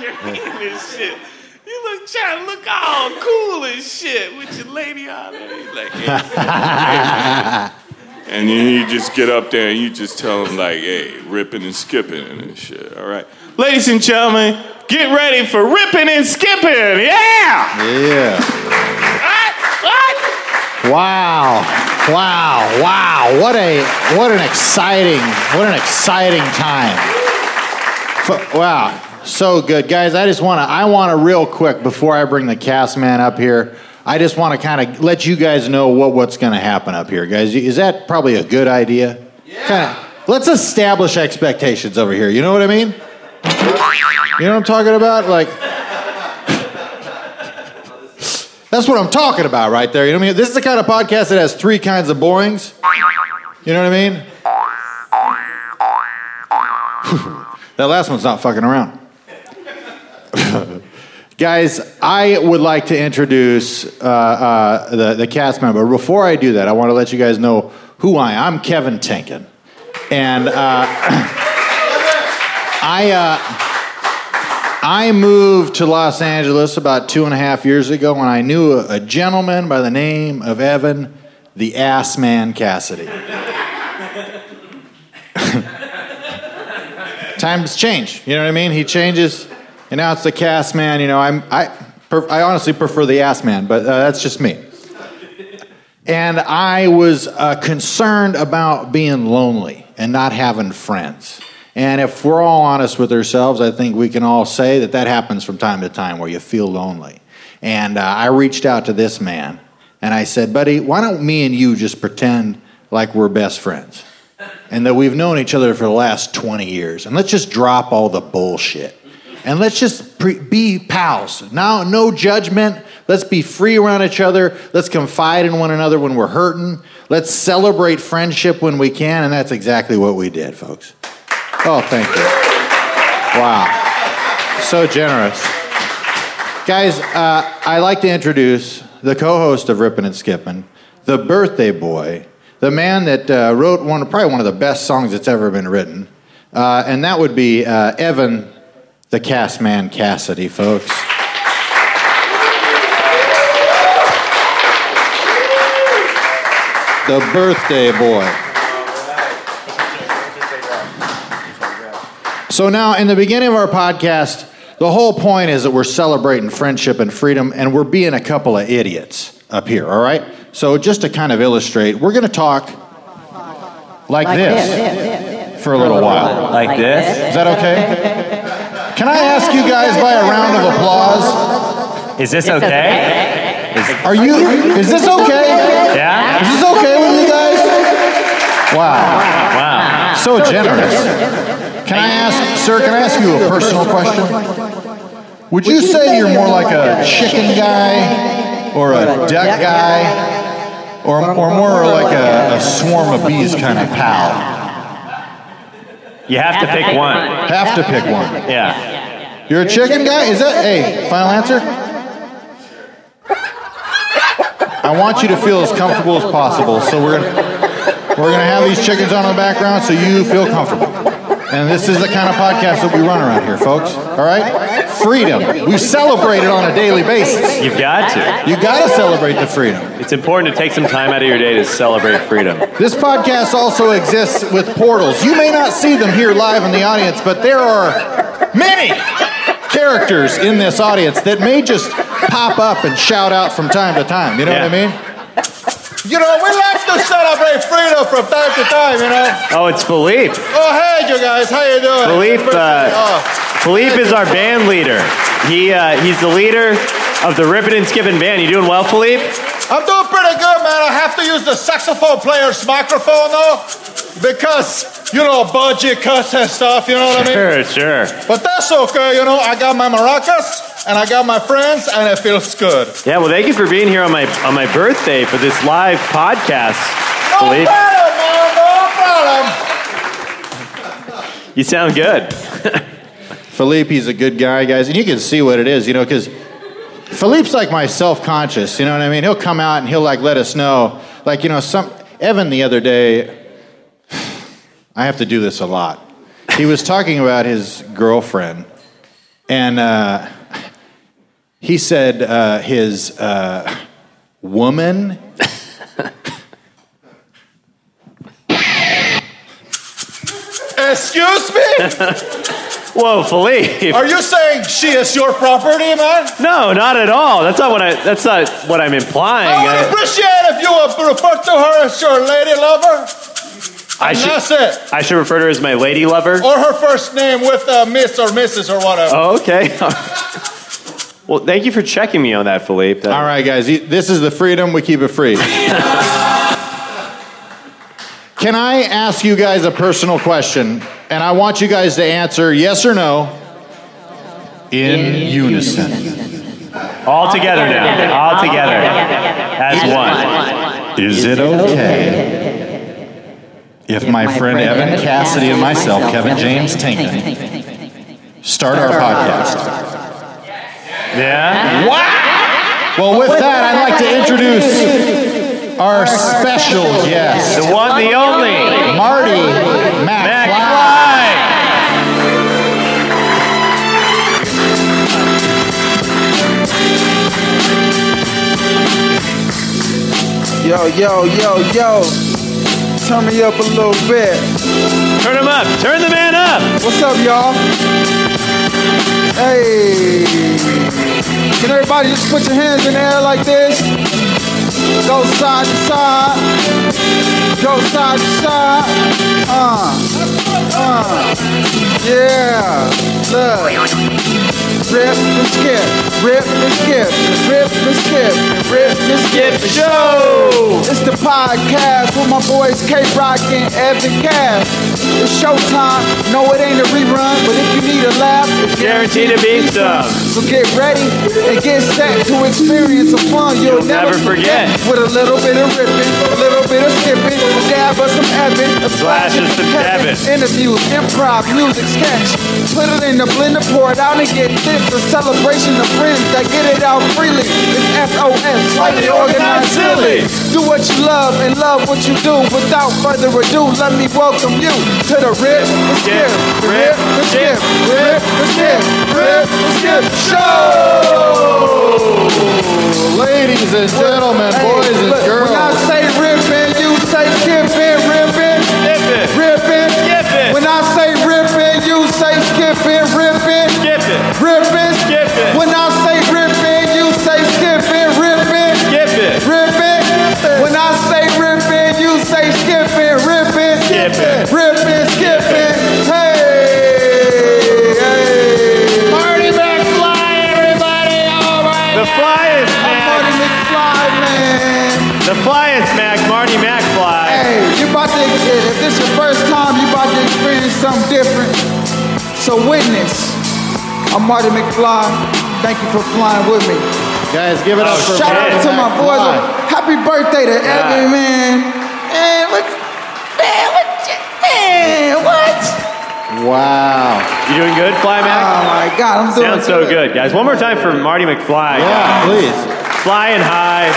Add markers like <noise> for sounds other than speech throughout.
your hand and shit. You look trying to look all cool and shit with your lady on there. You like, hey. <laughs> and then you just get up there and you just tell them like, hey, ripping and skipping and shit. All right, ladies and gentlemen, get ready for ripping and skipping. Yeah. Yeah. What? What? Wow. Wow. Wow. What a what an exciting what an exciting time. F- wow. So good. Guys, I just want to I want to real quick before I bring the cast man up here. I just want to kind of let you guys know what, what's going to happen up here, guys. Is that probably a good idea? Yeah. Kind of. Let's establish expectations over here. You know what I mean? You know what I'm talking about? Like, that's what I'm talking about right there. You know what I mean? This is the kind of podcast that has three kinds of boings. You know what I mean? that last one's not fucking around. <laughs> Guys, I would like to introduce uh, uh, the, the cast member. Before I do that, I want to let you guys know who I am. I'm Kevin Tinkin. And uh, <coughs> I, uh, I moved to Los Angeles about two and a half years ago, and I knew a, a gentleman by the name of Evan, the Ass Man Cassidy. <laughs> Times change, you know what I mean? He changes, and now it's the cast man. You know, I'm, I, I honestly prefer the ass man, but uh, that's just me. And I was uh, concerned about being lonely and not having friends. And if we're all honest with ourselves, I think we can all say that that happens from time to time where you feel lonely. And uh, I reached out to this man and I said, buddy, why don't me and you just pretend like we're best friends and that we've known each other for the last 20 years? And let's just drop all the bullshit and let's just pre- be pals. Now, no judgment. Let's be free around each other. Let's confide in one another when we're hurting. Let's celebrate friendship when we can. And that's exactly what we did, folks. Oh, thank you. Wow. So generous. Guys, uh, I like to introduce the co host of Rippin' and Skippin', the birthday boy, the man that uh, wrote one, probably one of the best songs that's ever been written. Uh, and that would be uh, Evan, the cast man Cassidy, folks. The birthday boy. So now, in the beginning of our podcast, the whole point is that we're celebrating friendship and freedom, and we're being a couple of idiots up here, all right? So, just to kind of illustrate, we're going to talk like, Like this, this. for a little while. Like this? Is that okay? Can I ask you guys by a round of applause? Is this okay? Are you, is this okay? Yeah? Is this okay with you guys? Wow. Wow. So generous. Can I ask, sir, can I ask you a personal question? Would you say you're more like a chicken guy or a duck guy or, or more like a, a swarm of bees kind of pal? You have to pick one. Have to pick one. Yeah. You're a chicken guy? Is that, hey, <laughs> final answer? I want you to feel as comfortable as possible, so we're gonna, we're gonna have these chickens on in the background so you feel comfortable. And this is the kind of podcast that we run around here, folks. All right? Freedom. We celebrate it on a daily basis. You've got to. You gotta celebrate the freedom. It's important to take some time out of your day to celebrate freedom. This podcast also exists with portals. You may not see them here live in the audience, but there are many characters in this audience that may just pop up and shout out from time to time. You know what I mean? You know, we like to celebrate freedom from time to time, you know? Oh, it's Philippe. Oh, hey, you guys, how you doing? Philippe, uh, Oh. Philippe is our band leader. He uh, he's the leader of the Rippin' and Skippin' band. You doing well, Philippe? I'm doing pretty good, man. I have to use the saxophone player's microphone, though, because, you know, budget cuts and stuff, you know what I mean? Sure, sure. But that's okay, you know. I got my maracas and I got my friends, and it feels good. Yeah. Well, thank you for being here on my on my birthday for this live podcast, No Philippe. problem, man. No problem. You sound good. <laughs> Philippe, he's a good guy, guys, and you can see what it is, you know, because Philippe's like my self-conscious. You know what I mean? He'll come out and he'll like let us know, like you know, some Evan the other day. <sighs> I have to do this a lot. He was talking about his girlfriend, and uh, he said uh, his uh, woman. Excuse me? Whoa, Philippe. Are you saying she is your property, man? No, not at all. That's not what I. That's not what I'm implying. I would I, appreciate if you would refer to her as your lady lover. I And should. that's it. I should refer to her as my lady lover. Or her first name with uh, Miss or Mrs. or whatever. Oh, okay. <laughs> well, thank you for checking me on that, Philippe. That- All right, guys, you- this is the freedom. We keep it free. <laughs> Can I ask you guys a personal question? And I want you guys to answer yes or no in unison. All together now. All together. As one. Is it okay if my friend Evan Cassidy and myself, Kevin James Tinkin, start our podcast? Yeah? Well, with that, I'd like to introduce our special guest, The one, the only. Marty McFly. Yo, yo, yo, yo. Turn me up a little bit. Turn him up. Turn the man up. What's up, y'all? Hey. Can everybody just put your hands in the air like this? Go side to side. Go side to side. Uh. Uh. Yeah. Look. Rip and skip. Rip and skip. Rip and skip. Rip and skip. Show. It's the podcast with my boys K Rock and Evan Cass. It's showtime. No, it ain't a rerun, but if you need a laugh, it's Guaranteed to be some. So get ready and get set to experience some fun you'll, You'll never forget. With a little bit of ripping, a little bit of skipping, a dab of some Evan, a splash of some. Kevin. Interviews, improv, music, sketch. Put it in the blender, pour it out and get this. A celebration of friends that get it out freely. It's SOS, slightly organized silly. Do what you love and love what you do. Without further ado, let me welcome you to the Rip and Skip, Rip and Skip, Rip and Skip, Rip and Skip Show. Ladies and gentlemen, boys and girls. I'm Marty McFly. Thank you for flying with me. Guys, give it up for Shout out to my boys. McFly. Happy birthday to Evan, man. Man, what? Man, what? Man, what? Wow. You doing good, Fly Oh my God, I'm doing Sounds so good, guys. One more time for Marty McFly. Yeah, please. Flying high.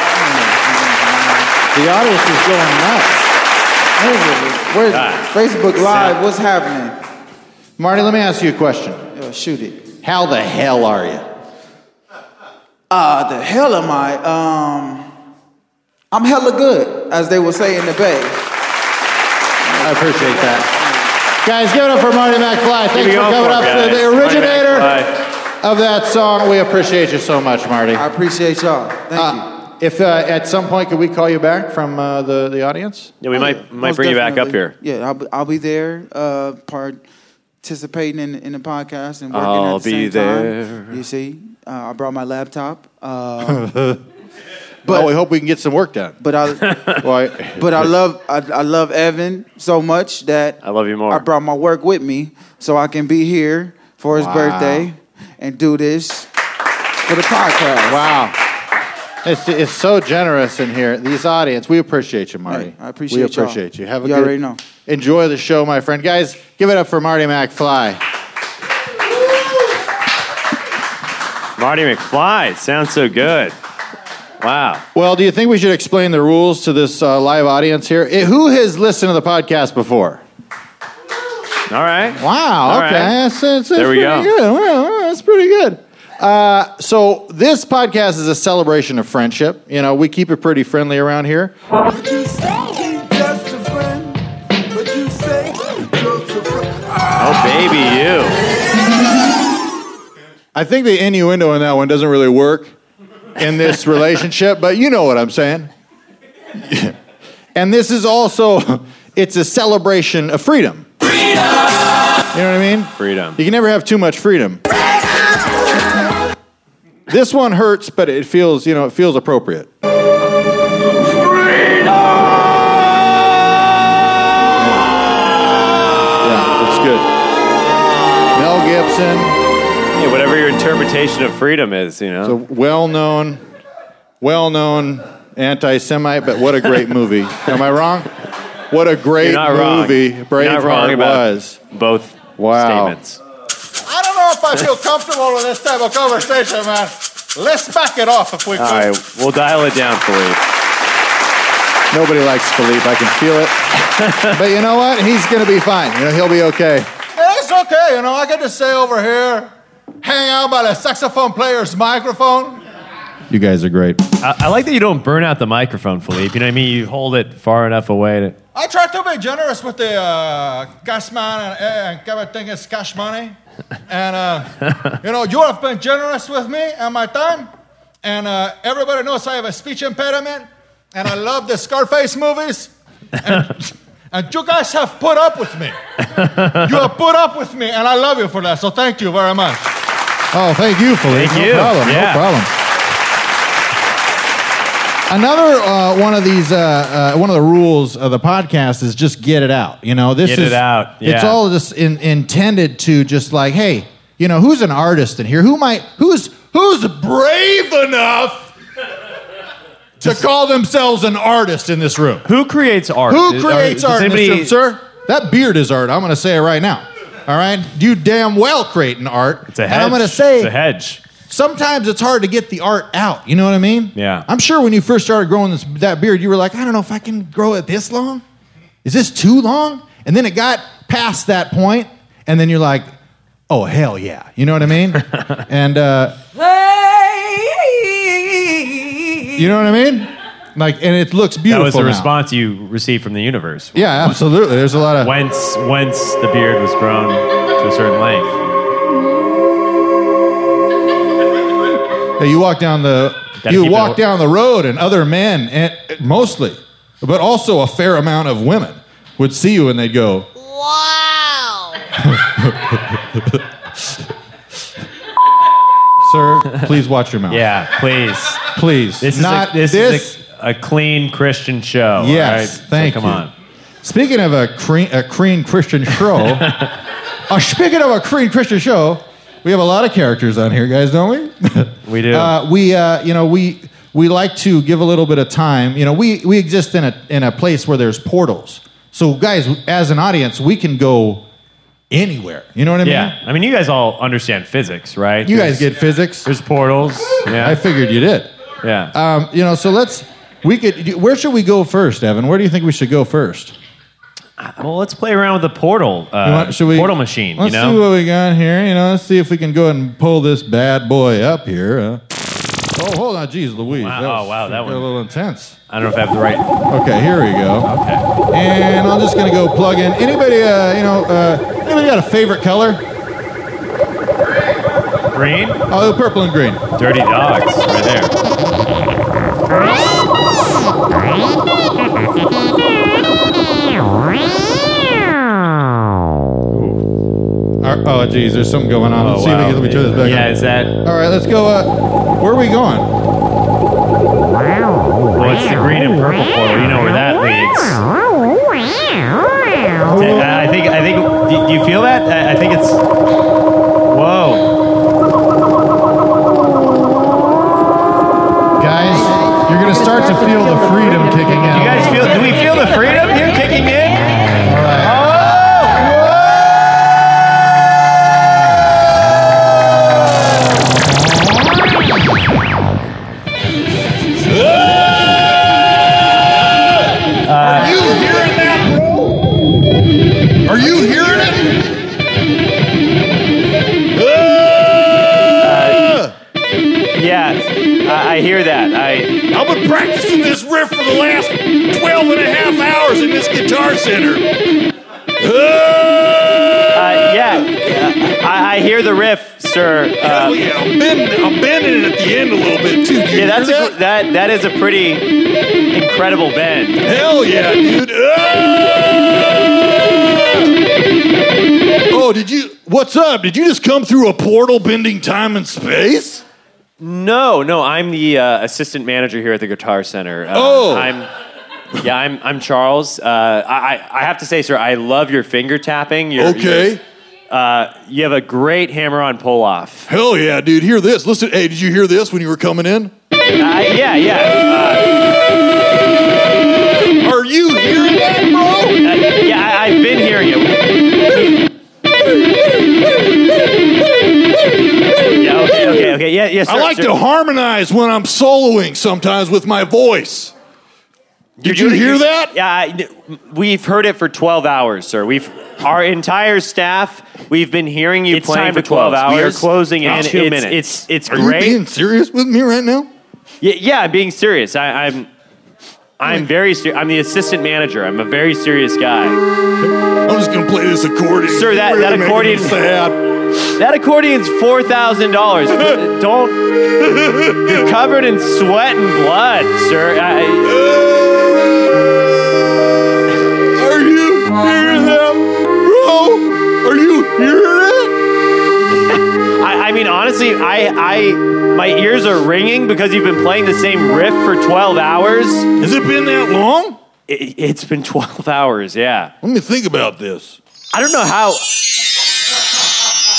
The audience is going nuts. Where's Ah. Facebook Live? What's happening? Marty, let me ask you a question. Yo, shoot it. How the hell are you? Uh, the hell am I? Um, I'm hella good, as they would say in the Bay. I appreciate that. Guys, give it up for Marty McFly. Thanks for coming for up him, to guys. the originator of that song. We appreciate you so much, Marty. I appreciate y'all. Thank you. Uh, if uh, at some point could we call you back from uh, the the audience? Yeah, we might might Most bring you back up definitely. here. Yeah, I'll be, I'll be there, uh, participating in in the podcast and working I'll at the be same time. there. You see, uh, I brought my laptop, uh, <laughs> But we hope we can get some work done. but I- <laughs> <laughs> but I love I, I love Evan so much that I love you more. I brought my work with me so I can be here for his Wow. birthday and do this for the podcast. wow. It's, it's so generous in here. These audience, we appreciate you, Marty. Hey, I appreciate We y'all. appreciate you. Have a You good. already know. Enjoy the show, my friend. Guys, give it up for Marty McFly. Marty McFly. Sounds so good. Wow. Well, do you think we should explain the rules to this uh, live audience here? Eh, who has listened to the podcast before? All right. Wow. All okay. right. That's, that's, that's There we pretty go. Good. Well, that's pretty Uh, so this podcast is a celebration of friendship. You know, we keep it pretty friendly around here. Oh, baby, you. I think the innuendo in that one doesn't really work in this <laughs> relationship, but you know what I'm saying. And this is also it's a celebration of freedom. Freedom. You know what I mean? Freedom. You can never have too much freedom. freedom! This one hurts, but it feels, you know, it feels appropriate. Yeah, it's good. Mel Gibson. Yeah, whatever your interpretation of freedom is, you know. a well-known, well-known anti-Semite, but what a great movie. Am I wrong? What a great You're not wrong. movie You're not wrong Braveheart about was. both Wow. statements. I don't know if I feel comfortable with this type of conversation, man. Let's back it off if we All right, we'll dial it down, Philippe. Nobody likes Philippe. I can feel it. <laughs> but you know what? He's going to be fine. You know, he'll be okay. It's okay. You know, I get to stay over here, hang out by the saxophone player's microphone. You guys are great. I, I like that you don't burn out the microphone, Philippe. You know what I mean? You hold it far enough away to. I try to be generous with the uh, cash man and, and everything is cash money. And, uh, you know, you have been generous with me and my time. And uh, everybody knows I have a speech impediment. And I love the Scarface movies. And, <laughs> and you guys have put up with me. <laughs> You have put up with me, and I love you for that. So thank you very much. Oh, thank you, Philippe. Thank no you. problem. Yeah. No problem. Another uh, one of these, uh, uh, one of the rules of the podcast is just get it out. You know, this Get is it out, It's all just in, intended to just like, hey, you know, who's an artist in here? Who might, who's who's brave enough to call themselves an artist in this room? Who creates art? Who Is- creates does art in this anybody- room, sir? That beard is art. I'm going to say it right now. All right, you damn well create an art. It's a hedge. And I'm going to say it's a hedge. sometimes it's hard to get the art out. You know what I mean? Yeah. I'm sure when you first started growing this, that beard, you were like, I don't know if I can grow it this long. Is this too long? And then it got past that point, and then you're like, oh hell yeah. You know what I mean? <laughs> and uh, you know what I mean? Like, and it looks beautiful. That beautiful. was the now. response you received from the universe. Yeah, absolutely. There's a lot of. Whence, whence the beard was grown to a certain length. Hey, you walk down the Gotta you walk down the road, and other men, and mostly, but also a fair amount of women, would see you and they'd go, Wow. <laughs> "Sir, please watch your mouth. Yeah, please. Please. This Not is a, this, this. is a, a clean Christian show. Yes, right? thank so come you. on. Speaking of a clean, a clean Christian show, <laughs> uh, speaking of a clean Christian show, we have a lot of characters on here, guys, don't we? <laughs> We do. Uh, we, uh, you know, we we like to give a little bit of time. You know, we we exist in a in a place where there's portals. So, guys, as an audience, we can go anywhere. You know what I mean? yeah, I mean, you guys all understand physics, right? You guys get physics. There's portals. <laughs> Yeah. I figured you did. Yeah. Um, you know, so let's. We could. Where should we go first, Evan? Where do you think we should go first? well, let's play around with the portal. Uh, You want- should we- portal machine. Let's you see know. what we got here. You know, let's see if we can go ahead and pull this bad boy up here. Uh, oh, hold on, geez, Louise. Wow, That was- oh, wow, that was a little intense. I don't know if I have the right. Okay, here we go. Okay. And I'm just gonna go plug in. Anybody, uh, you know, uh, anybody got a favorite color? Green. Oh, purple and green. Dirty dogs. Right there. Our- oh, geez, there's something going on. Let's Oh, see if we can, let me turn this back Yeah, on. is that? All right, let's go. Uh, where are we going? Well, it's the green and purple portal. You know where that leads. I think. I think. Do do you feel that? I I think it's. Whoa. start to feel the freedom kicking in. You guys feel? Do we feel the freedom here kicking in? Are you hearing that, bro? Are you hearing it? Uh, yeah, I hear that. I I've been practicing this riff for the last 12 and a half hours in this guitar center. Uh, yeah. I, I hear the riff, sir. Uh, yeah, I'm bending, I'm bending it at the end a little bit too. Yeah, that's a, that? that is a pretty incredible bend. Hell yeah, dude. Ah! Oh, did you? What's up? Did you just come through a portal bending time and space? No, no, I'm the uh, assistant manager here at the Guitar Center. Uh, Oh. I'm. Yeah, I'm. I'm Charles. Uh, I, I have to say, sir, I love your finger tapping. Your, Okay. your- uh, you have a great hammer-on pull-off. Hell yeah, dude. Hear this. Listen. Hey, did you hear this when you were coming in? Uh, yeah, yeah, Yeah. Yes. Sir, I like to harmonize when I'm soloing sometimes with my voice. Did you hear that? Yeah, I, we've heard it for 12 hours, sir. We've our entire staff. We've been hearing you It's playing time for 12 close. hours. We are closing in two it's, minutes. It's it's Are great. you being serious with me right now? yeah, yeah, I'm being serious. I, I'm I'm very serious. I'm the assistant manager. I'm a very serious guy. I'm just gonna play this accordion. Sir, that- Really that making me accordion- sad. That accordion's four thousand dollars. <laughs> Don't. You're covered in sweat and blood, sir. I, Are you hearing that, bro? Are you hearing that? <laughs> I, I mean, honestly, I, I, my ears are ringing because you've been playing the same riff for 12 hours. Has it been that long? It, it's been 12 <laughs> hours, yeah. Let me think about this. I don't know how.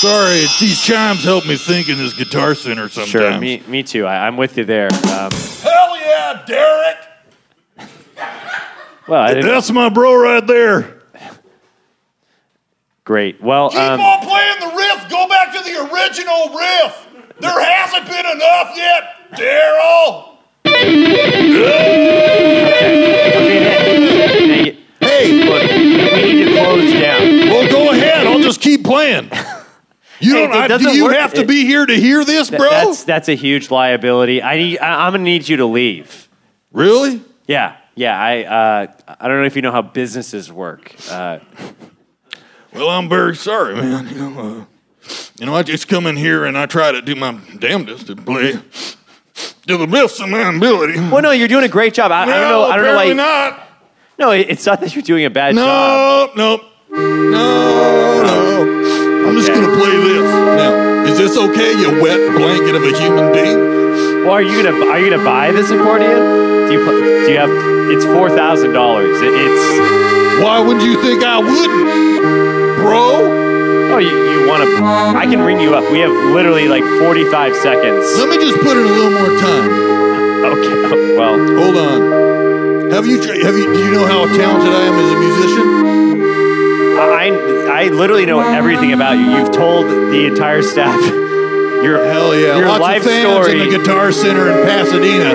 Sorry, these chimes help me think in this guitar center sometimes. Sure, me, me too. I, I'm with you there. Um, Hell yeah, Derek! well, I That's my bro right there. great. Well, Keep um, on playing the riff. Go back to the original riff. There hasn't been enough yet, Daryl. hey, Hey, look, we need to close down. well, go ahead. I'll just keep playing. You don't. it I, do you work. have to It- be here to hear this, bro? That's that's a huge liability. I need. I, I'm gonna need you to leave. really? Yeah, yeah. I uh, I don't know if you know how businesses work. Uh, Well, I'm very sorry, man. You know, uh, you know, I just come in here and I try to do my damnedest to play to the best of my ability. well, no, you're doing a great job. I, I don't know. I don't know why. apparently not. No, it's not that you're doing a bad job. No, no, no, no. I'm just gonna play is this okay, you wet blanket of a human being? Well, are you gonna are you gonna buy this accordion? Do you do you have? It's four thousand dollars. It's Why would you think I wouldn't, bro? oh you, you want to? I can ring you up. We have literally like forty five seconds. Let me just put in a little more time. Okay. <laughs> Well, Hold on. Have you have you do you know how talented I am as a musician? I I literally know everything about you. You've told the entire staff <laughs> your Hell yeah! your Lots life of fans story. in the Guitar Center in Pasadena.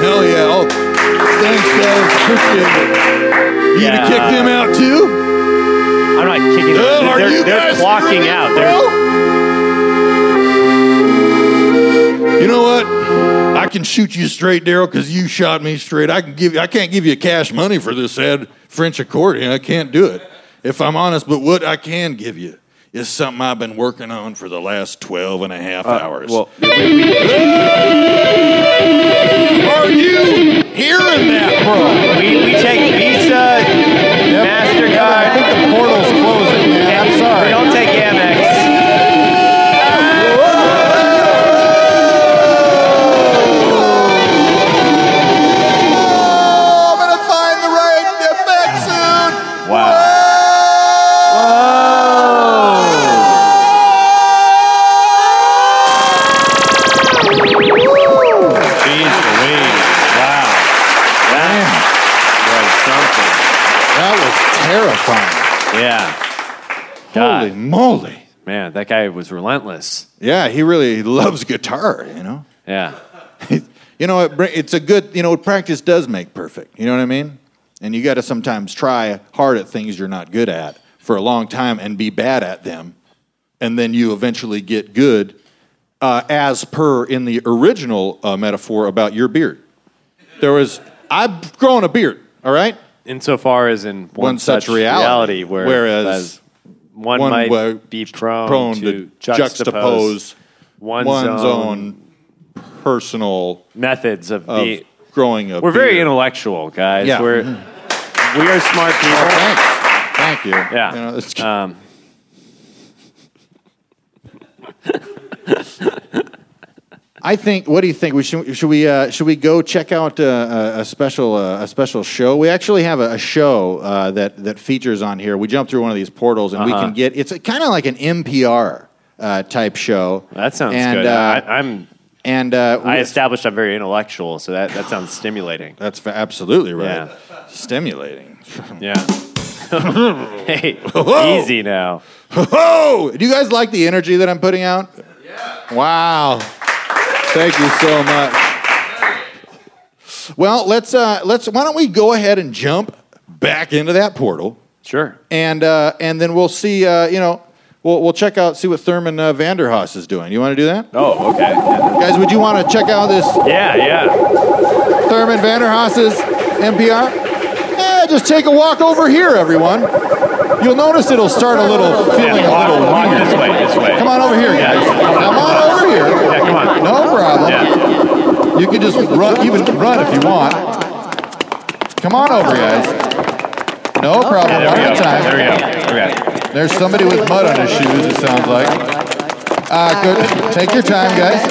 Hell yeah! Oh, thanks, guys. Appreciate it. You Yeah. gonna kick them out too? I'm not kicking them. Oh, they're you they're guys clocking hearing out. They're. You know what? I can shoot you straight, Daryl, because you shot me straight. I can give you. I can't give you cash money for this sad French accordion. I can't do it, if I'm honest. But what I can give you is something I've been working on for the last 12 and a half uh, hours. well, Are you hearing that, bro? we, we take Visa, Mastercard. I think the portal's closing, God, Holy moly. man, that guy was relentless. Yeah, he really loves guitar, you know? Yeah. <laughs> you know, it, it's a good, you know, practice does make perfect. You know what I mean? And you got to sometimes try hard at things you're not good at for a long time and be bad at them. And then you eventually get good, uh, as per in the original uh, metaphor about your beard. there was. I've grown a beard. All right. Insofar as in one, One such reality, where whereas as one, one might be prone, prone to, to juxtapose, juxtapose one's, one's own, personal methods of, of growing up. We're very intellectual, guys. Yeah. We're we are smart people. Oh, thanks. Thank you. Yeah. You know, it's- Um, <laughs> I think. What do you think? We should should we uh, should we go check out uh, a, a special uh, a special show? We actually have a, a show uh, that that features on here. We jump through one of these portals and we Uh-huh. can get. It's kind of like an NPR uh, type show. that sounds and, good. Uh, I, I'm. and uh, I established I'm very intellectual, so that, that sounds stimulating. that's absolutely right. Yeah. Stimulating. Yeah. <laughs> hey, easy now. Oh, do you guys like the energy that I'm putting out? Yeah. Wow. Thank you so much. Well, let's uh, let's. Why don't we go ahead and jump back into that portal, Sure. and uh, and then we'll see. Uh, you know, we'll we'll check out see what Thurman uh, Vanderhaas is doing. You want to do that, Oh, okay. guys? Would you want to check out this Yeah, yeah. Thurman Vanderhaas's NPR? Eh, just take a walk over here, everyone. You'll notice it'll start a little feeling yeah a little walk weird. this way, this way. Come on over here, guys. Come on over here. Yeah, come on. No problem. Yeah. You can just run, even run if you want. Come on over, guys. No problem. There One we at go. a time. There we go. There's somebody with mud on his shoes. It sounds like. Uh, good. Take your time, guys.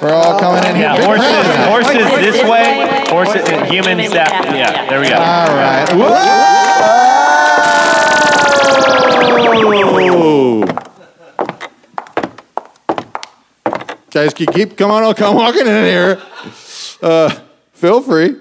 We're all coming in here. Yeah, horses, horses this way, horses, humans that. Yeah, there we go. All right. Whoa! Guys, keep, keep come on, I'll come walking in here. Uh, feel free.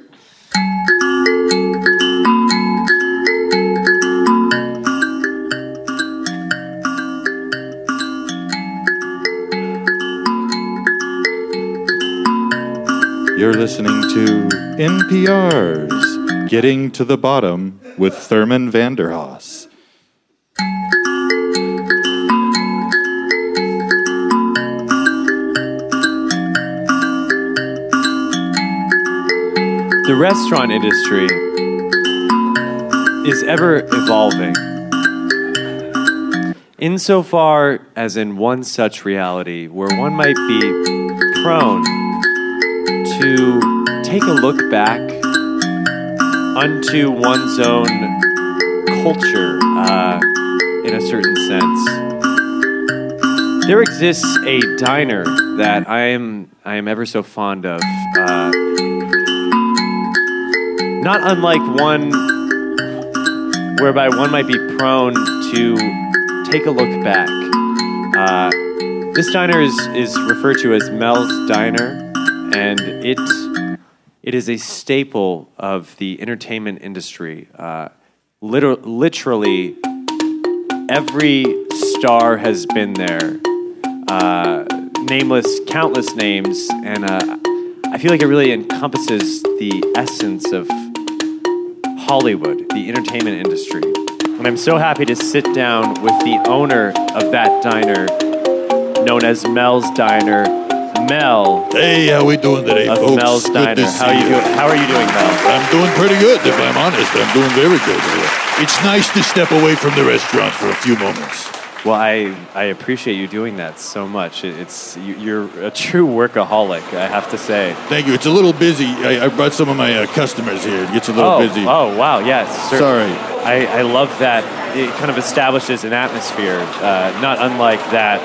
You're listening to NPR's Getting to the Bottom with Thurman Vanderhaas. The restaurant industry is ever evolving. Insofar as in one such reality where one might be prone to take a look back unto one's own culture uh, in a certain sense. There exists a diner that I am I am ever so fond of. Uh, not unlike one whereby one might be prone to take a look back. Uh, this diner is, is referred to as Mel's Diner, and it it is a staple of the entertainment industry. Uh, liter- literally, every star has been there. Uh, nameless, countless names, and uh, I feel like it really encompasses the essence of Hollywood, the entertainment industry. And I'm so happy to sit down with the owner of that diner, known as Mel's Diner, Mel Hey, how we doing today, of folks? Mel's Good Diner. to How are you doing? How are you doing, Mel? I'm doing pretty good, if I'm honest. I'm doing very good. It's nice to step away from the restaurant for a few moments. Well, I, I appreciate you doing that so much. It's you, you're a true workaholic, I have to say. Thank you. It's a little busy. I, I brought some of my uh, customers here. It gets a little oh, busy. oh, wow, yes. cer- Sorry. I, I love that. It kind of establishes an atmosphere, uh, not unlike that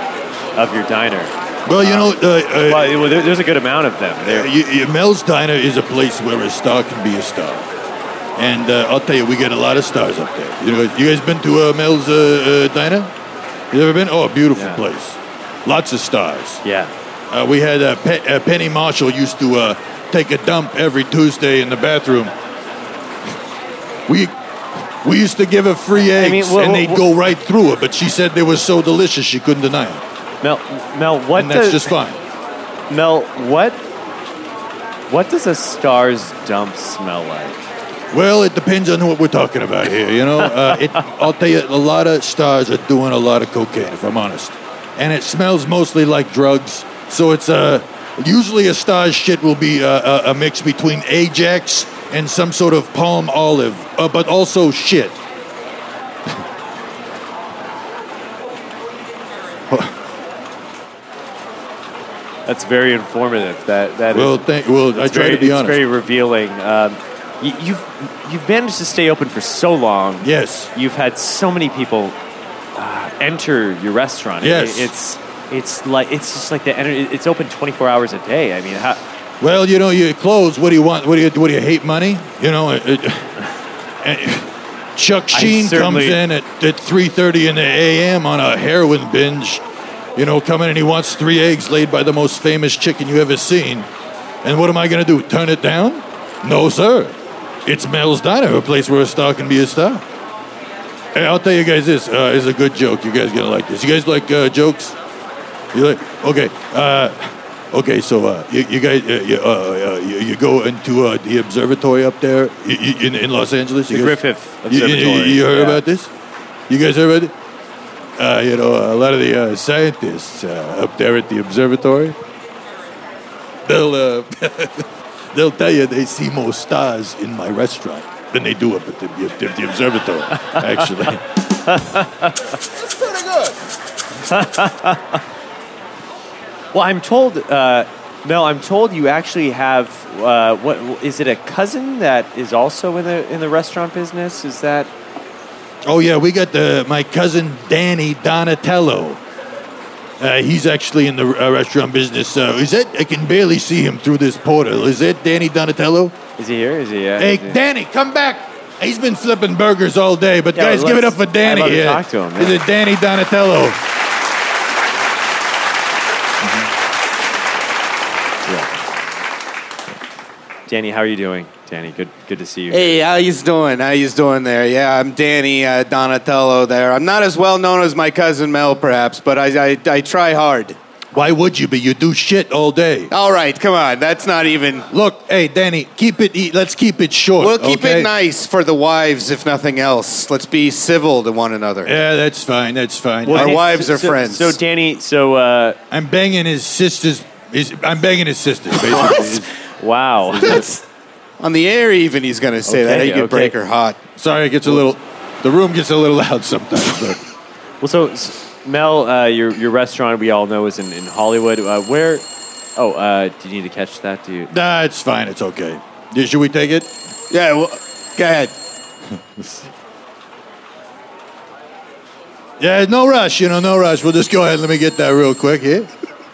of your diner. Well, you know, uh, uh, Well, there's a good amount of them. Uh, There, you, Mel's Diner is a place where a star can be a star. And uh, I'll tell you, we get a lot of stars up there. You, know, you guys been to uh, Mel's Diner? You ever been? Oh, a beautiful Yeah. place. Lots of stars. yeah. Uh, we had uh, Pe- uh, Penny Marshall used to uh, take a dump every Tuesday in the bathroom. We we used to give her free eggs, mean, wha- and they'd go right through it. But she said they were so delicious she couldn't deny it, Mel, Mel, what and that's does, just fine. Mel, what what does a star's dump smell like? Well, it depends on what we're talking about here. You know, <laughs> uh, it, I'll tell you, a lot of stars are doing a lot of cocaine, if I'm honest, and it smells mostly like drugs. So it's uh, Usually, a star's shit will be a, a, a mix between Ajax and some sort of Palmolive, uh, but also shit. That's very informative. That that Well, is- thank. Well, I try very, to be it's very revealing. Um, you, you've you've managed to stay open for so long. Yes. You've had so many people uh, enter your restaurant. Yes. It- it's it's like it's just like the it's open 24 hours a day. I mean, how, Well, you know, you close. What do you want? What do you? What do you hate? Money? You know. It, it- Chuck Sheen comes in at, at 3:30 in the a.m. on a heroin binge. You know, coming and he wants three eggs laid by the most famous chicken you ever seen. And what am I going to do? Turn it down? No, sir. It's Mel's Diner, a place where a star can be a star. Hey, I'll tell you guys this. Uh, it's a good joke. You guys gonna like this. You guys like uh, jokes? You like? Okay. Uh, okay. So uh, you, you guys, uh, you, uh, you, you go into uh, the observatory up there in, in Los Angeles. You The guys- Griffith you- you- Observatory, You, heard yeah. about this? You guys heard about it? Uh, you know, a lot of the uh, scientists uh, up there at the observatory, they'll uh, <laughs> they'll tell you they see more stars in my restaurant than they do up at the, at the observatory. Actually. <laughs> It's pretty good. <laughs> well, I'm told, uh, Mel. I'm told you actually have uh, what is it? A cousin that is also in the in the restaurant business? Is that? Oh yeah, we got the my cousin Danny Donatello. Uh, he's actually in the uh, restaurant business. Uh, is that I can barely see him through this portal. Is that Danny Donatello? Is he here? Is he? Uh, Hey, is he- Danny, come back. He's been flipping burgers all day, but Yeah, guys, give it up for Danny. I'd love to talk to him, yeah. is Danny Donatello. Yeah. Danny, how are you doing? Danny, good good to see you. Hey, how you doing? How you doing there? Yeah, I'm Danny uh, Donatello there. I'm not as well known as my cousin Mel, perhaps, but I, I, I try hard. Why would you be? You do shit all day. All right, come on. That's not even. Look, hey, Danny, keep it. e- Let's keep it short. We'll keep okay? it nice for the wives, if nothing else. Let's be civil to one another. Yeah, that's fine. That's fine. Our Dan- wives so- are so- friends. So, Danny, so uh, I'm banging his sister's. His, I'm banging his sister, basically. <laughs> wow. That's on the air. Even he's gonna say that. Okay, He could okay. break her hot. Sorry, it gets a little. The room gets a little loud sometimes. But Well, so s- Mel, uh, your your restaurant we all know is in, in Hollywood. Uh, where? Oh, uh, do you need to catch that? Do you? nah, it's fine. It's okay. Yeah, Should we take it? Yeah. Well, go ahead. <laughs> Yeah, no rush. You know, no rush. We'll just go ahead. Let me get that real quick here.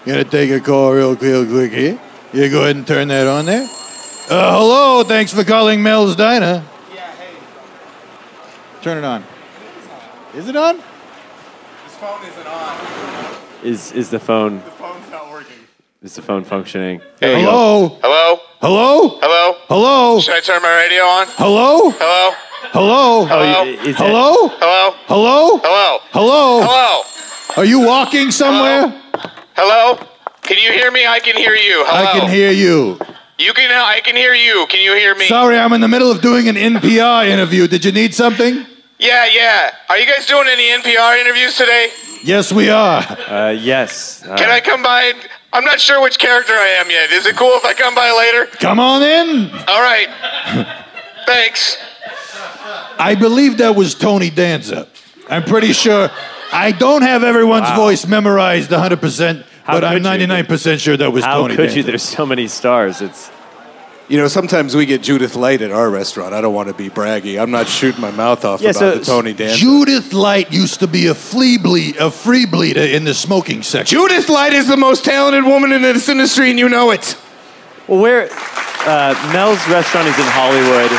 Gonna take a call real, real quick here. You go ahead and turn that on there. Uh, hello. Thanks for calling Mel's Diner. Yeah, hey, Turn it on. Is it on? this phone isn't on. Is is the phone The phone's not working. is the phone functioning? Hello. Hello? Hello. Hello? Hello. Should I turn my radio on? Hello. Hello? Hello. Hello? y- is Hello. Hello? Hello. Hello? Hello. Hello? Are you walking somewhere? Hello? Can you hear me? I can hear you. Hello? I can hear you. You can I can hear you. Can you hear me? Sorry, I'm in the middle of doing an NPR interview. Did you need something? Yeah, yeah. Are you guys doing any NPR interviews today? Yes, we are. Uh, yes. Uh, Can I come by? I'm not sure which character I am yet. Is it cool if I come by later? Come on in. All right. Thanks. I believe that was Tony Danza. I'm pretty sure. I don't have everyone's voice memorized 100%, How but I'm 99% sure that was How Tony How could Danza. you? There's so many stars. It's You know, sometimes we get Judith Light at our restaurant. I don't want to be braggy. I'm not shooting my mouth off Yeah, about so- the Tony Danza. Judith Light used to be a flea bleed, a free bleeder in the smoking section. Judith Light is the most talented woman in this industry, and you know it. well, where uh, Mel's restaurant is in Hollywood.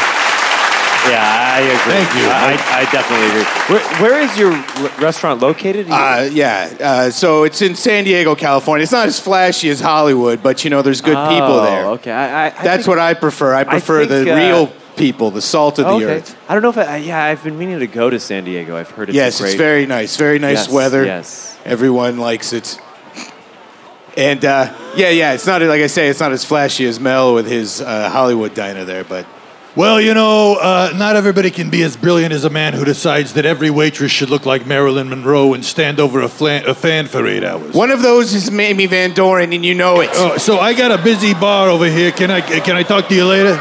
Yeah, I agree. Thank you. I, I, definitely agree. Where, where is your r- restaurant located? Uh, yeah, uh, so it's in San Diego, California. It's not as flashy as Hollywood, but you know, there's good people Oh, there. Okay, I, I, That's think- what I prefer. I prefer think, the uh, real people, the salt of the okay. earth. I don't know if I, yeah, I've been meaning to go to San Diego. I've heard it's yes, great, it's very nice. Very nice Yes, weather. yes. Everyone likes it. And uh, yeah, yeah, it's not like I say, it's not as flashy as Mel with his uh, Hollywood diner there, but Well, you know, uh, not everybody can be as brilliant as a man who decides that every waitress should look like Marilyn Monroe and stand over a, flan- a fan for eight hours. One of those is Mamie Van Doren, and you know it. Oh, so I got a busy bar over here. Can I can I talk to you later?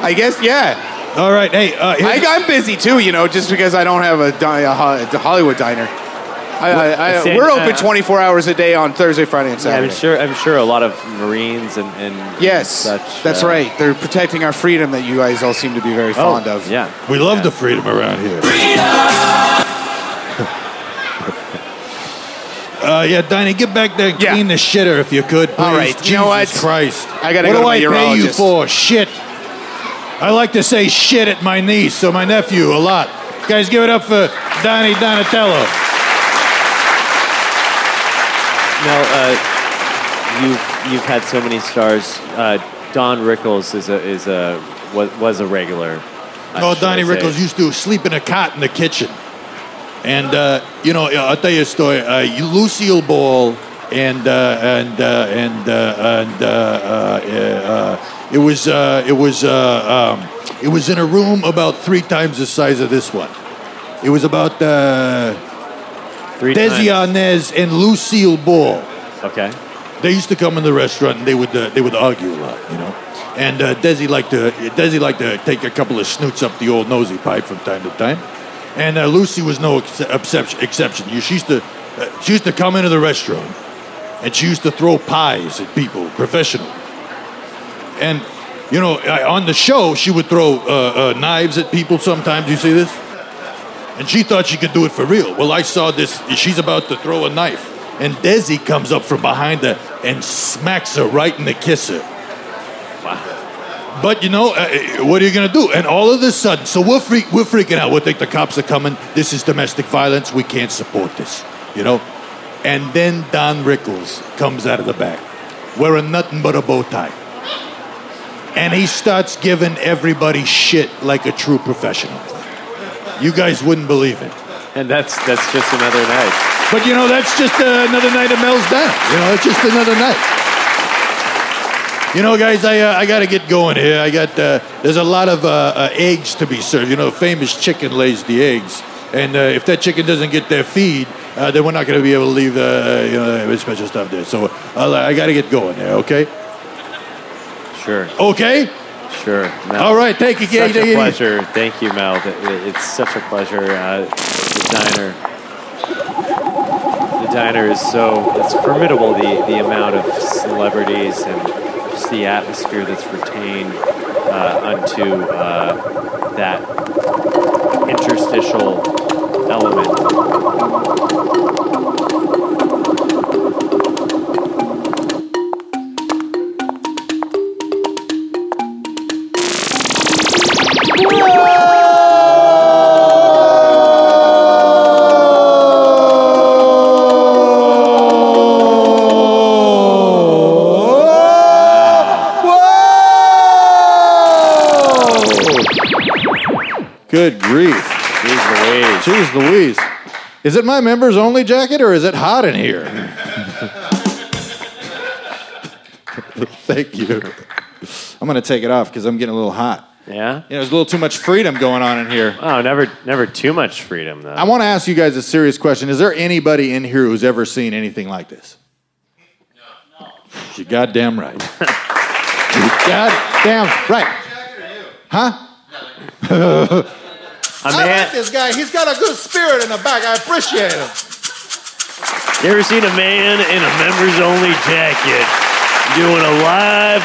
I guess, yeah. All right. Hey, uh, I, I'm busy too, you know, just because I don't have a, di- a Hollywood diner. I, I, I, we're open uh, 24 hours a day on Thursday, Friday, and Yeah, Saturday. I'm sure. I'm sure a lot of Marines and, and Yes, such. that's uh, right. They're protecting our freedom that you guys all seem to be very Oh, fond of. Yeah. we love the freedom around here. Uh, yeah, Donnie, get back there and Yeah. clean the shitter if you could, please. All right, you know what? Jesus Christ. I gotta what go do I my pay you for? Shit. I like to say shit at my niece, so my nephew, a lot. Guys, give it up for Donnie Donatello. Mel, uh, you've you've had so many stars. Uh, Don Rickles is a is a was, was a regular. Oh, Donnie Rickles used to sleep in a cot in the kitchen. And, uh, you know, I'll tell you a story. Uh, Lucille Ball and, uh, and, uh, and, uh, and, uh, uh, uh, it was, uh, it was, uh, um, it was in a room about three times the size of this one. It was about, uh, Three Desi times. Arnaz and Lucille Ball. Okay. They used to come in the restaurant and they would uh, they would argue a lot, you know. And uh, Desi liked to Desi liked to take a couple of snoots up the old nosy pipe from time to time. And uh, Lucy was no ex- exception. Exception. She used to uh, she used to come into the restaurant and she used to throw pies at people, professional. And you know, on the show, she would throw uh, uh, knives at people. Sometimes you see this. And she thought she could do it for real. Well, I saw this. She's about to throw a knife. And Desi comes up from behind her and smacks her right in the kisser. But you know, uh, what are you gonna do? And all of a sudden, so we're freak, we're freaking out. We think the cops are coming. This is domestic violence. We can't support this. You know. And then Don Rickles comes out of the back, wearing nothing but a bow tie, and he starts giving everybody shit like a true professional. You guys wouldn't believe it. And that's that's just another night. But you know, that's just uh, another night of Mel's down. You know, it's just another night. You know, guys, I uh, I got to get going here. I got uh, there's a lot of uh, uh, eggs to be served. You know, famous chicken lays the eggs, and uh, if that chicken doesn't get their feed, uh, then we're not going to be able to leave the uh, you know special stuff there. So I'll, uh, I got to get going there. Okay. Sure. Okay. Sure. Mel. All right. Thank you. Again. Such a pleasure. Thank you, Mel. It's such a pleasure. Uh, the diner. The diner is so it's formidable. The the amount of celebrities and just the atmosphere that's retained uh, unto uh, that interstitial element. Jeez Louise. Is it my members only jacket or is it hot in here? <laughs> Thank you. I'm going to take it off because I'm getting a little hot. Yeah. You know, there's a little too much freedom going on in here. Oh, never never too much freedom though. I want to ask you guys a serious question. Is there anybody in here who's ever seen anything like this? No. You goddamn right. <laughs> you goddamn right. Huh? A I man, like this guy. He's got a good spirit in the back. I appreciate him. You ever seen a man in a members only jacket doing a live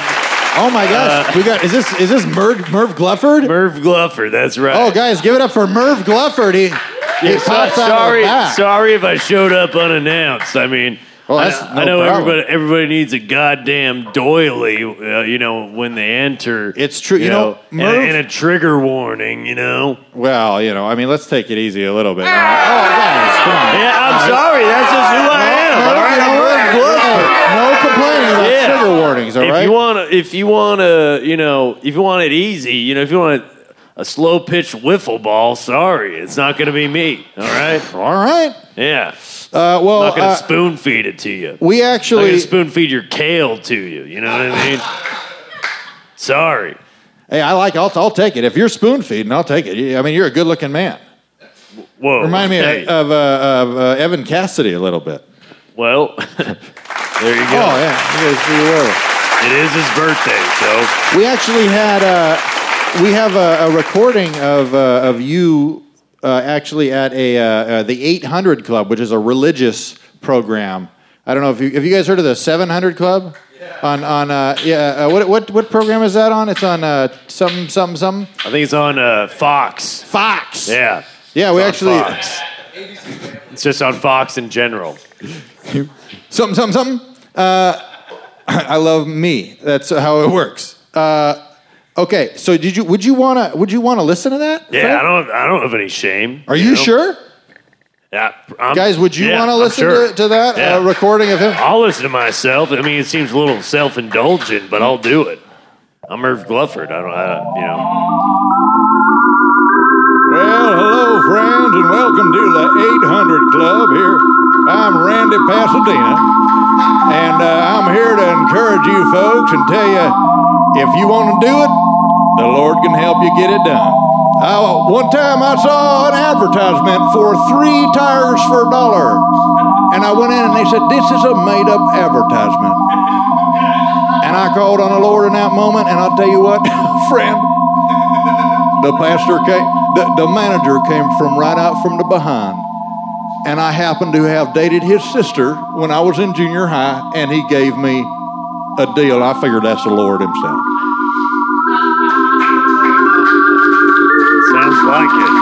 Oh my gosh, uh, we got is this is this Merv, Merv Glufford? Merv Gluffer? That's right. Oh guys, give it up for Merv Glufford. He, he Yeah, so- pops out of the sorry, back. sorry if I showed up unannounced. I mean, Well, I, that's I no know problem. everybody everybody needs a goddamn doily, uh, you know, when they enter. It's true. You know, and, Merv- a, and a trigger warning, you know. Well, you know, I mean, let's take it easy a little bit. oh guys, come on. Yeah, I'm sorry. That's just who I am. No, all right? you know I'm what? Merv no complaining about Yeah. trigger warnings. All if right. you want to, if you want to, you know, if you want it easy, you know, if you want a slow pitch wiffle ball, sorry, it's not going to be me. All right. all right. Yeah. Uh, well, I'm not going to uh, spoon feed it to you. we I'm going actually to spoon feed your kale to you. You know what I mean? Sorry. Hey, I like. I'll, I'll take it. If you're spoon feeding, I'll take it. I mean, you're a good looking man. Whoa. Remind me hey, of, uh, of uh, Evan Cassidy a little bit. Well, <laughs> there you go. Oh yeah, you guys, you were. It is his birthday, so We actually had uh, we have a, a recording of uh, of you uh, actually at a uh, uh, the 800 Club, which is a religious program. I don't know if you have you guys heard of the 700 Club Yeah. on on uh, yeah uh, what what what program is that on? It's on uh, something something something I think it's on uh, Fox. Fox. Yeah. Yeah, we It's on actually Fox. It's just on Fox in general. <laughs> some some some. Uh, <clears throat> I love me. That's how it works. Uh, okay, so did you would you wanna would you wanna listen to that? Yeah, Fred? I don't. I don't have any shame. Are you know? sure? Yeah, I'm- Guys, would you yeah, want to listen sure. to, to that Yeah. uh, recording of him? I'll listen to myself. I mean, it seems a little self-indulgent, but I'll do it. I'm Merv Glufford. I don't. I, you know. Well, hello, friends, and welcome to the 800 Club here. I'm Randy Pasadena, and uh, I'm here to encourage you folks and tell you if you want to do it, the Lord can help you get it done. I, one time I saw an advertisement for three tires for a dollar, and I went in and they said, This is a made up advertisement. And I called on the Lord in that moment, and I'll tell you what, <laughs> friend, the pastor came, the, the manager came from right out from the behind. And I happened to have dated his sister when I was in junior high, and he gave me a deal. I figured that's the Lord Himself. Like it.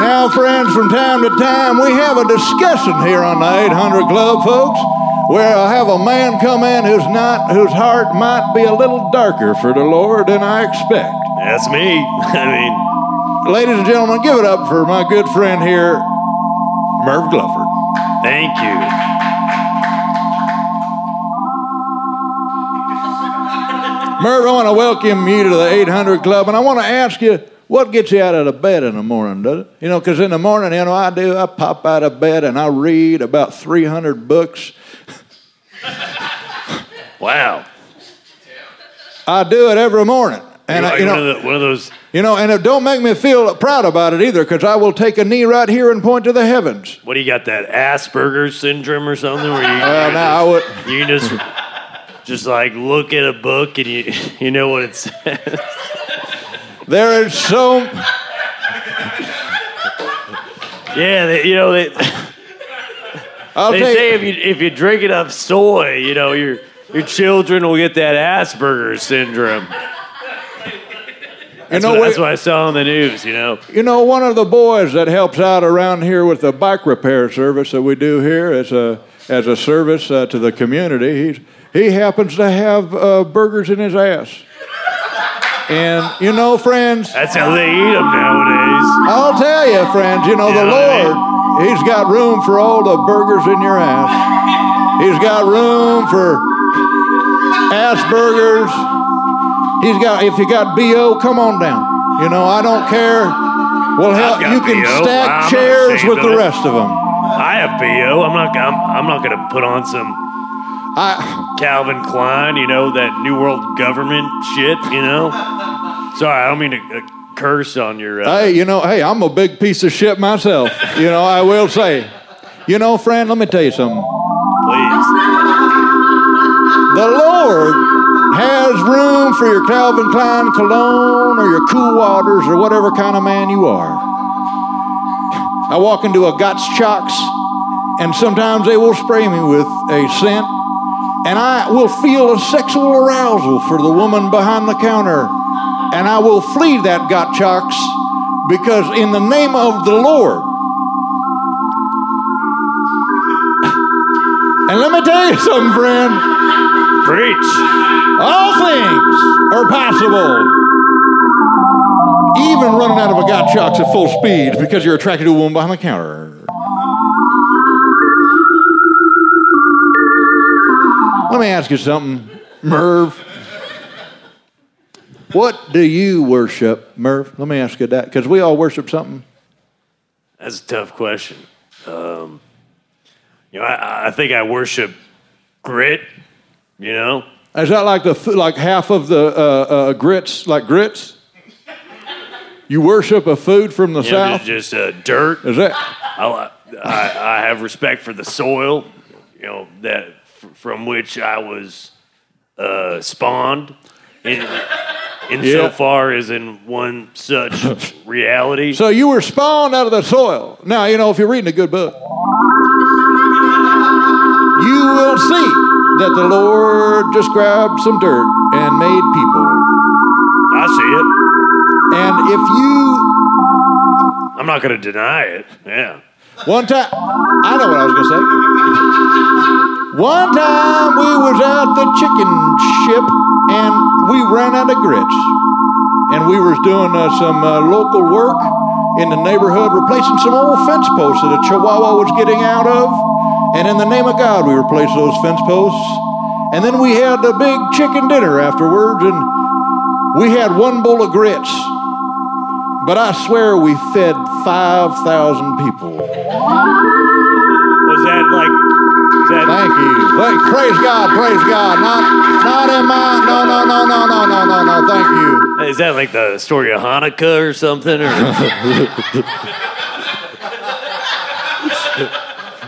Now, friends, from time to time, we have a discussion here on the 800 Club, folks, where I have a man come in who's not, whose heart might be a little darker for the Lord than I expect. That's me. <laughs> I mean, Ladies and gentlemen, give it up for my good friend here, Merv Glufford. thank you. Merv, I want to welcome you to the 800 Club, and I want to ask you, what gets you out of the bed in the morning, does it? You know, because in the morning, you know, I do, I pop out of bed and I read about 300 books. <laughs> Wow. I do it every morning. And, I, you one, know, of the, one of those. you know, and it don't make me feel proud about it either, because I will take a knee right here and point to the heavens. What do you got? That Asperger's syndrome or something? Where you, uh, Well, now I would, you can just just like look at a book and you <laughs> you know what it says. there is so, Yeah, they, you know they, I'll they take, say if you if you drink enough soy, you know your your children will get that Asperger's syndrome. you That's, know, what, that's what I saw on the news. You know. You know, one of the boys that helps out around here with the bike repair service that we do here as a as a service uh, to the community, he's, he happens to have uh, burgers in his ass. And you know, friends, That's how they eat them nowadays. I'll tell you, friends, you know, the Yeah, Lord, He's got room for all the burgers in your ass. He's got room for ass burgers. He's got, if you got BO, come on down. You know, I don't care. Well, I've you can BO. I'm stack chairs with the rest of them. I have bo. I'm not. I'm, I'm not going to put on some I, Calvin Klein. You know that New World Government shit. You know. Sorry, I don't mean to uh, curse on your. Uh, hey, you know, hey, I'm a big piece of shit myself. You know, I will say. You know, friend, let me tell you something. please. The Lord has room for your Calvin Klein cologne or your cool waters or whatever kind of man you are. I walk into a Gott's Chocks and sometimes they will spray me with a scent and I will feel a sexual arousal for the woman behind the counter and I will flee that Gott Chocks because in the name of the Lord and let me tell you something, friend. Preach. All things are possible. Even running out of a God shocks at full speed because you're attracted to a woman behind the counter. Let me ask you something, Merv. What do you worship, Merv? Let me ask you that because we all worship something. That's a tough question. Um, you know, I, I think I worship grit. You know, Is that like the like half of the uh, uh, grits, like grits? You worship a food from the You know, south. just, just uh, dirt. Is that? I, I, I have respect for the soil, you know, that f- from which I was uh, spawned. In, Yeah. insofar as in one such <laughs> reality. So you were spawned out of the soil. Now you know if you're reading a good book, you will see that the Lord just grabbed some dirt and made people. I see it. And if you I'm not going to deny it. Yeah. One time, I know what I was gonna say. One time we was at the chicken ship and we ran out of grits, and we was doing uh, some uh, local work in the neighborhood, replacing some old fence posts that a Chihuahua was getting out of. And in the name of God, we replaced those fence posts. And then we had a big chicken dinner afterwards, and we had one bowl of grits. But I swear we fed 5,000 people. Was that like? Thank you. Thank, praise God. Praise God. Not, not in my. No, no, no, no, no, no, no, no. Thank you. Is that like the story of Hanukkah or something? Or <laughs>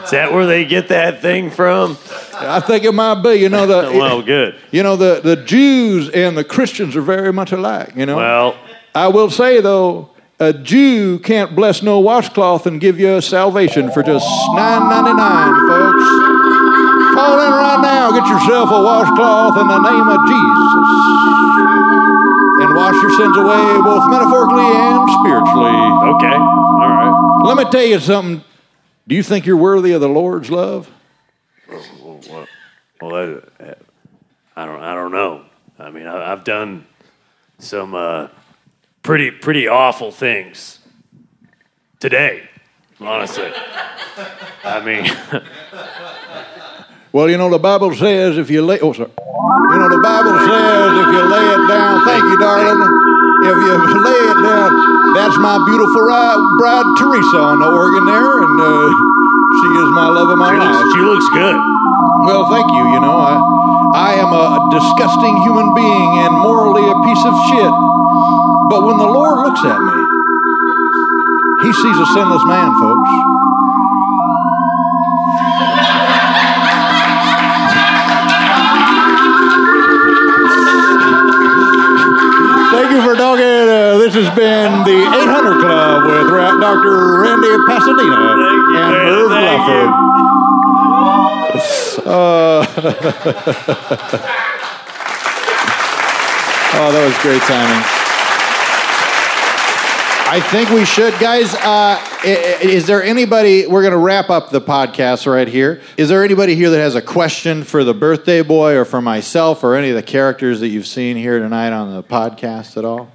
is that where they get that thing from? I think it might be. You know the. <laughs> well, good. You know the the Jews and the Christians are very much alike. You know. Well. I will say though, a Jew can't bless no washcloth and give you salvation for just nine ninety nine, folks. Call in right now, get yourself a washcloth in the name of Jesus. And wash your sins away, both metaphorically and spiritually. okay. All right. Let me tell you something. Do you think you're worthy of the Lord's love? Well, well I, I don't. I don't know. I mean, I, I've done some uh, pretty pretty awful things today. Honestly, I mean, <laughs> Well, you know, the Bible says if you lay, oh, sorry. You know, the Bible says if you lay it down, thank you, darling. If you <laughs> lay it down, that's my beautiful ri- bride, Teresa, on the organ there, and uh, she is my love of my she life. looks, she looks good. Well, thank you. You know, I, I am a disgusting human being and morally a piece of shit. But when the Lord looks at me, He sees a sinless man, folks. This has been the 800 Club with Dr. Randy Pasadena you, and. Merv Thank Uh, <laughs> Oh, that was great timing. I think we should, guys. Uh, is there anybody? We're going to wrap up the podcast right here. Is there anybody here that has a question for the birthday boy, or for myself, or any of the characters that you've seen here tonight on the podcast at all?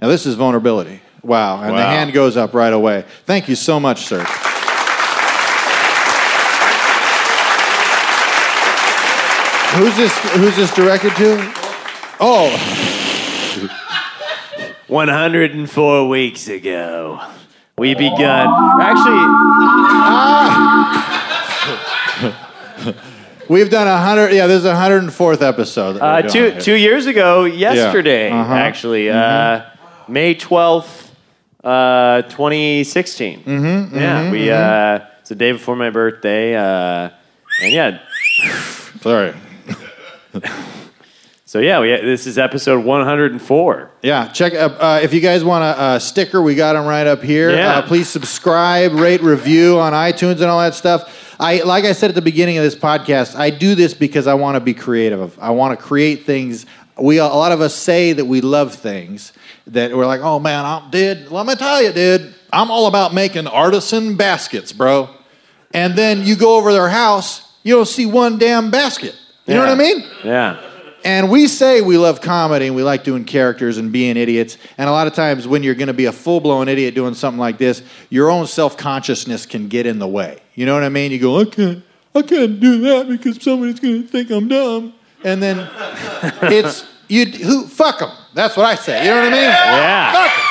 Now, this is vulnerability. Wow, and the hand goes up right away. Thank you so much, sir. Who's this? Who's this directed to? Oh, <laughs> 104 weeks ago, we begun. Actually, <laughs> we've done a hundred. Yeah, this is a hundred and fourth episode. uh, two here. two years ago, yesterday, Uh-huh. actually, uh, May 12th, uh, 2016. Mm-hmm, yeah, we. Uh, it's the day before my birthday, uh, and yeah. <laughs> Sorry. <laughs> So yeah, we, this is episode 104. Yeah, check. Uh, uh, if you guys want a, a sticker, we got them right up here. Yeah. Uh, please subscribe, rate, review on iTunes, and all that stuff. I like I said at the beginning of this podcast. I do this because I want to be creative. I want to create things. We a lot of us say that we love things that we're like, oh man, I'm dude. Let me tell you, dude, I'm all about making artisan baskets, bro. And then you go over their house, you don't see one damn basket. You know what I mean? Yeah. And we say we love comedy and we like doing characters and being idiots. And a lot of times, when you're going to be a full blown idiot doing something like this, your own self consciousness can get in the way. You know what I mean? You go, I can't, I can't do that because somebody's going to think I'm dumb. And then it's you. Who fuck them? That's what I say. You know what I mean? Yeah.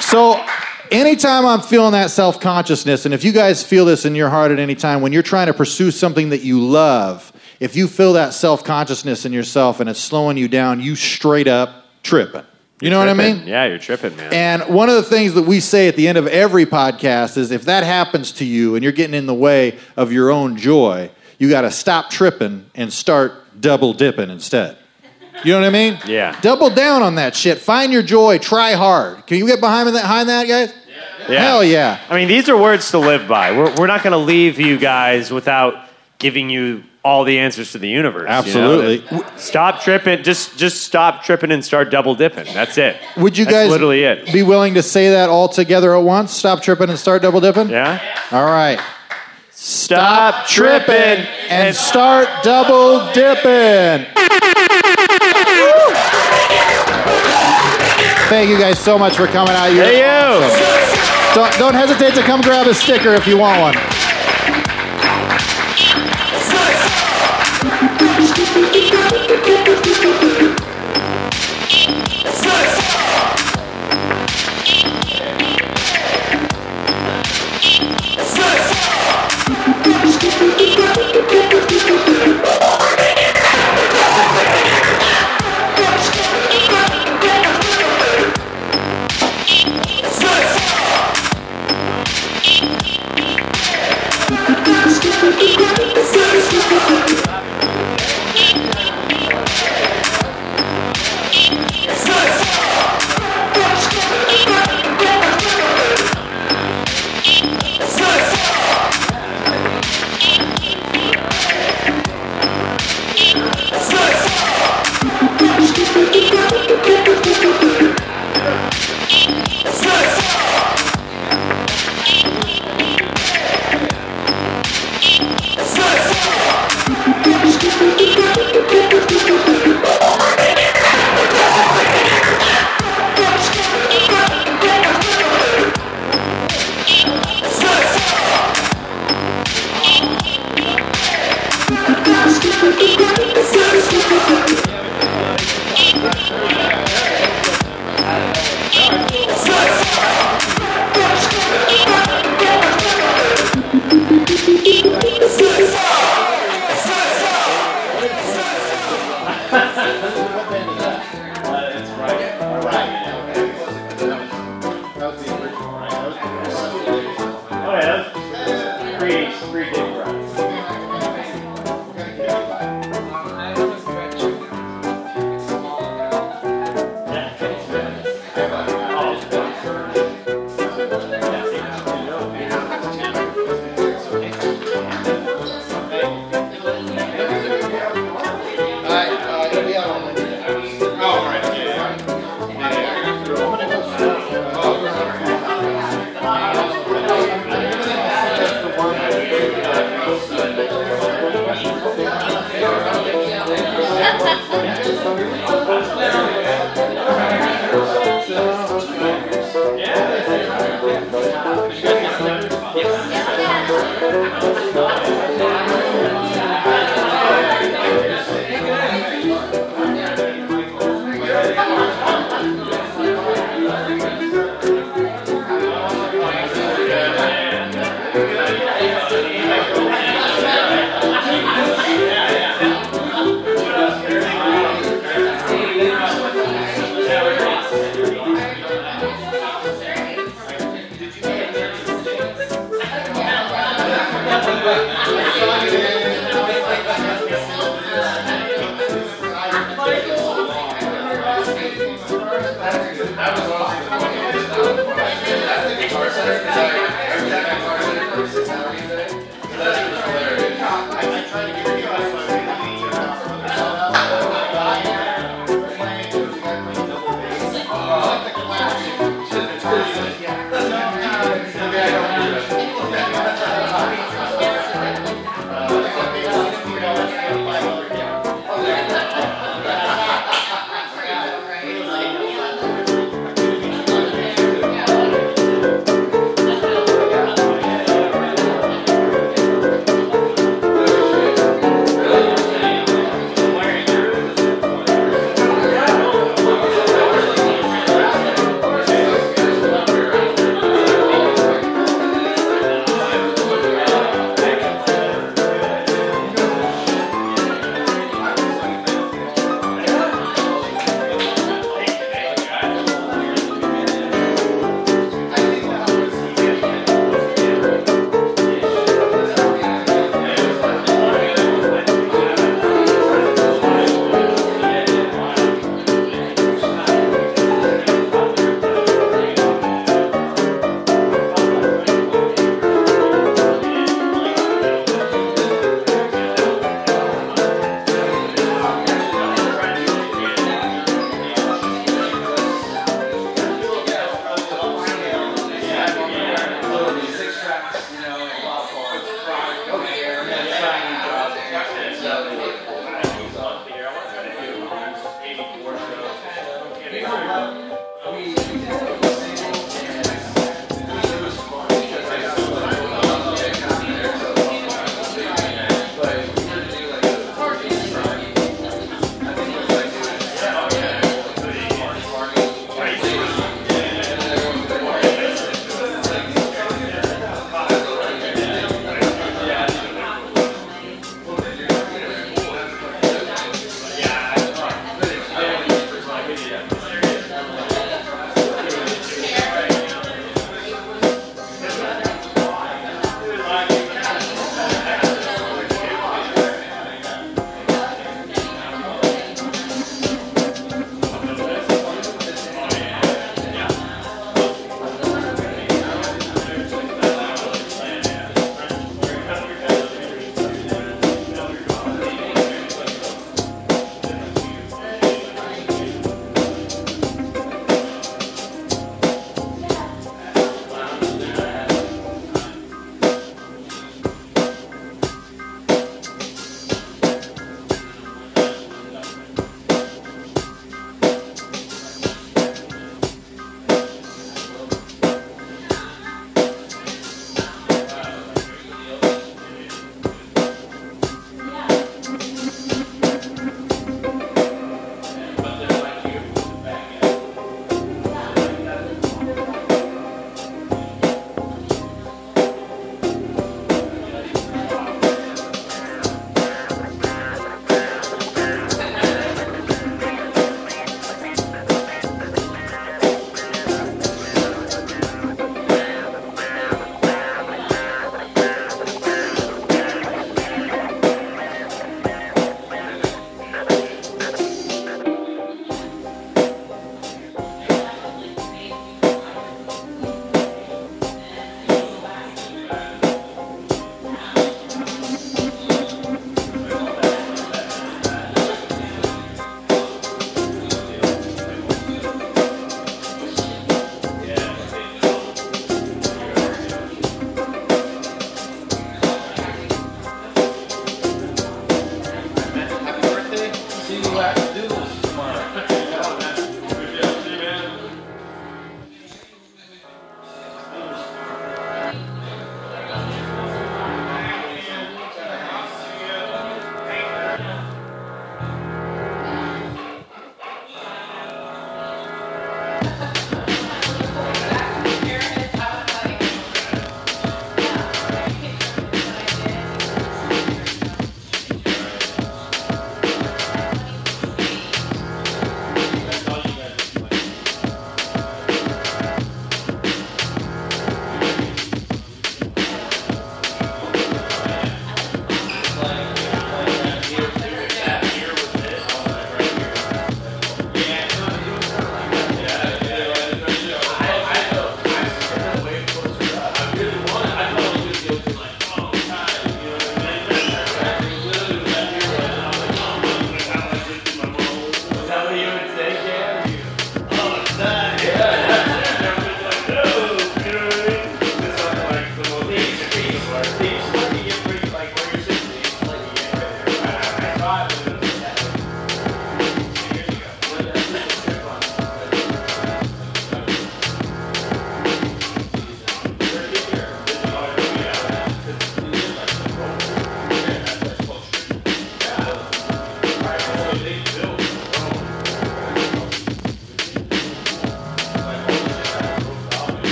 So anytime I'm feeling that self consciousness, and if you guys feel this in your heart at any time, when you're trying to pursue something that you love, if you feel that self consciousness in yourself and it's slowing you down, you straight up tripping. You know what I mean? Yeah, you're tripping, man. And one of the things that we say at the end of every podcast is if that happens to you and you're getting in the way of your own joy, you got to stop tripping and start double dipping instead. You know what I mean? Yeah. Double down on that shit. Find your joy. Try hard. Can you get behind that, behind that guys? Yeah. Hell yeah. I mean, these are words to live by. We're, we're not going to leave you guys without giving you all the answers to the universe. you know? Absolutely. Stop tripping. Just just stop tripping and start double dipping. That's it. Would you That's guys literally it? be willing to say that all together at once? Stop tripping and start double dipping? Yeah. All right. Stop tripping and start double dipping. Thank you guys so much for coming out. You're Hey, you. awesome. Don't, don't hesitate to come grab a sticker if you want one.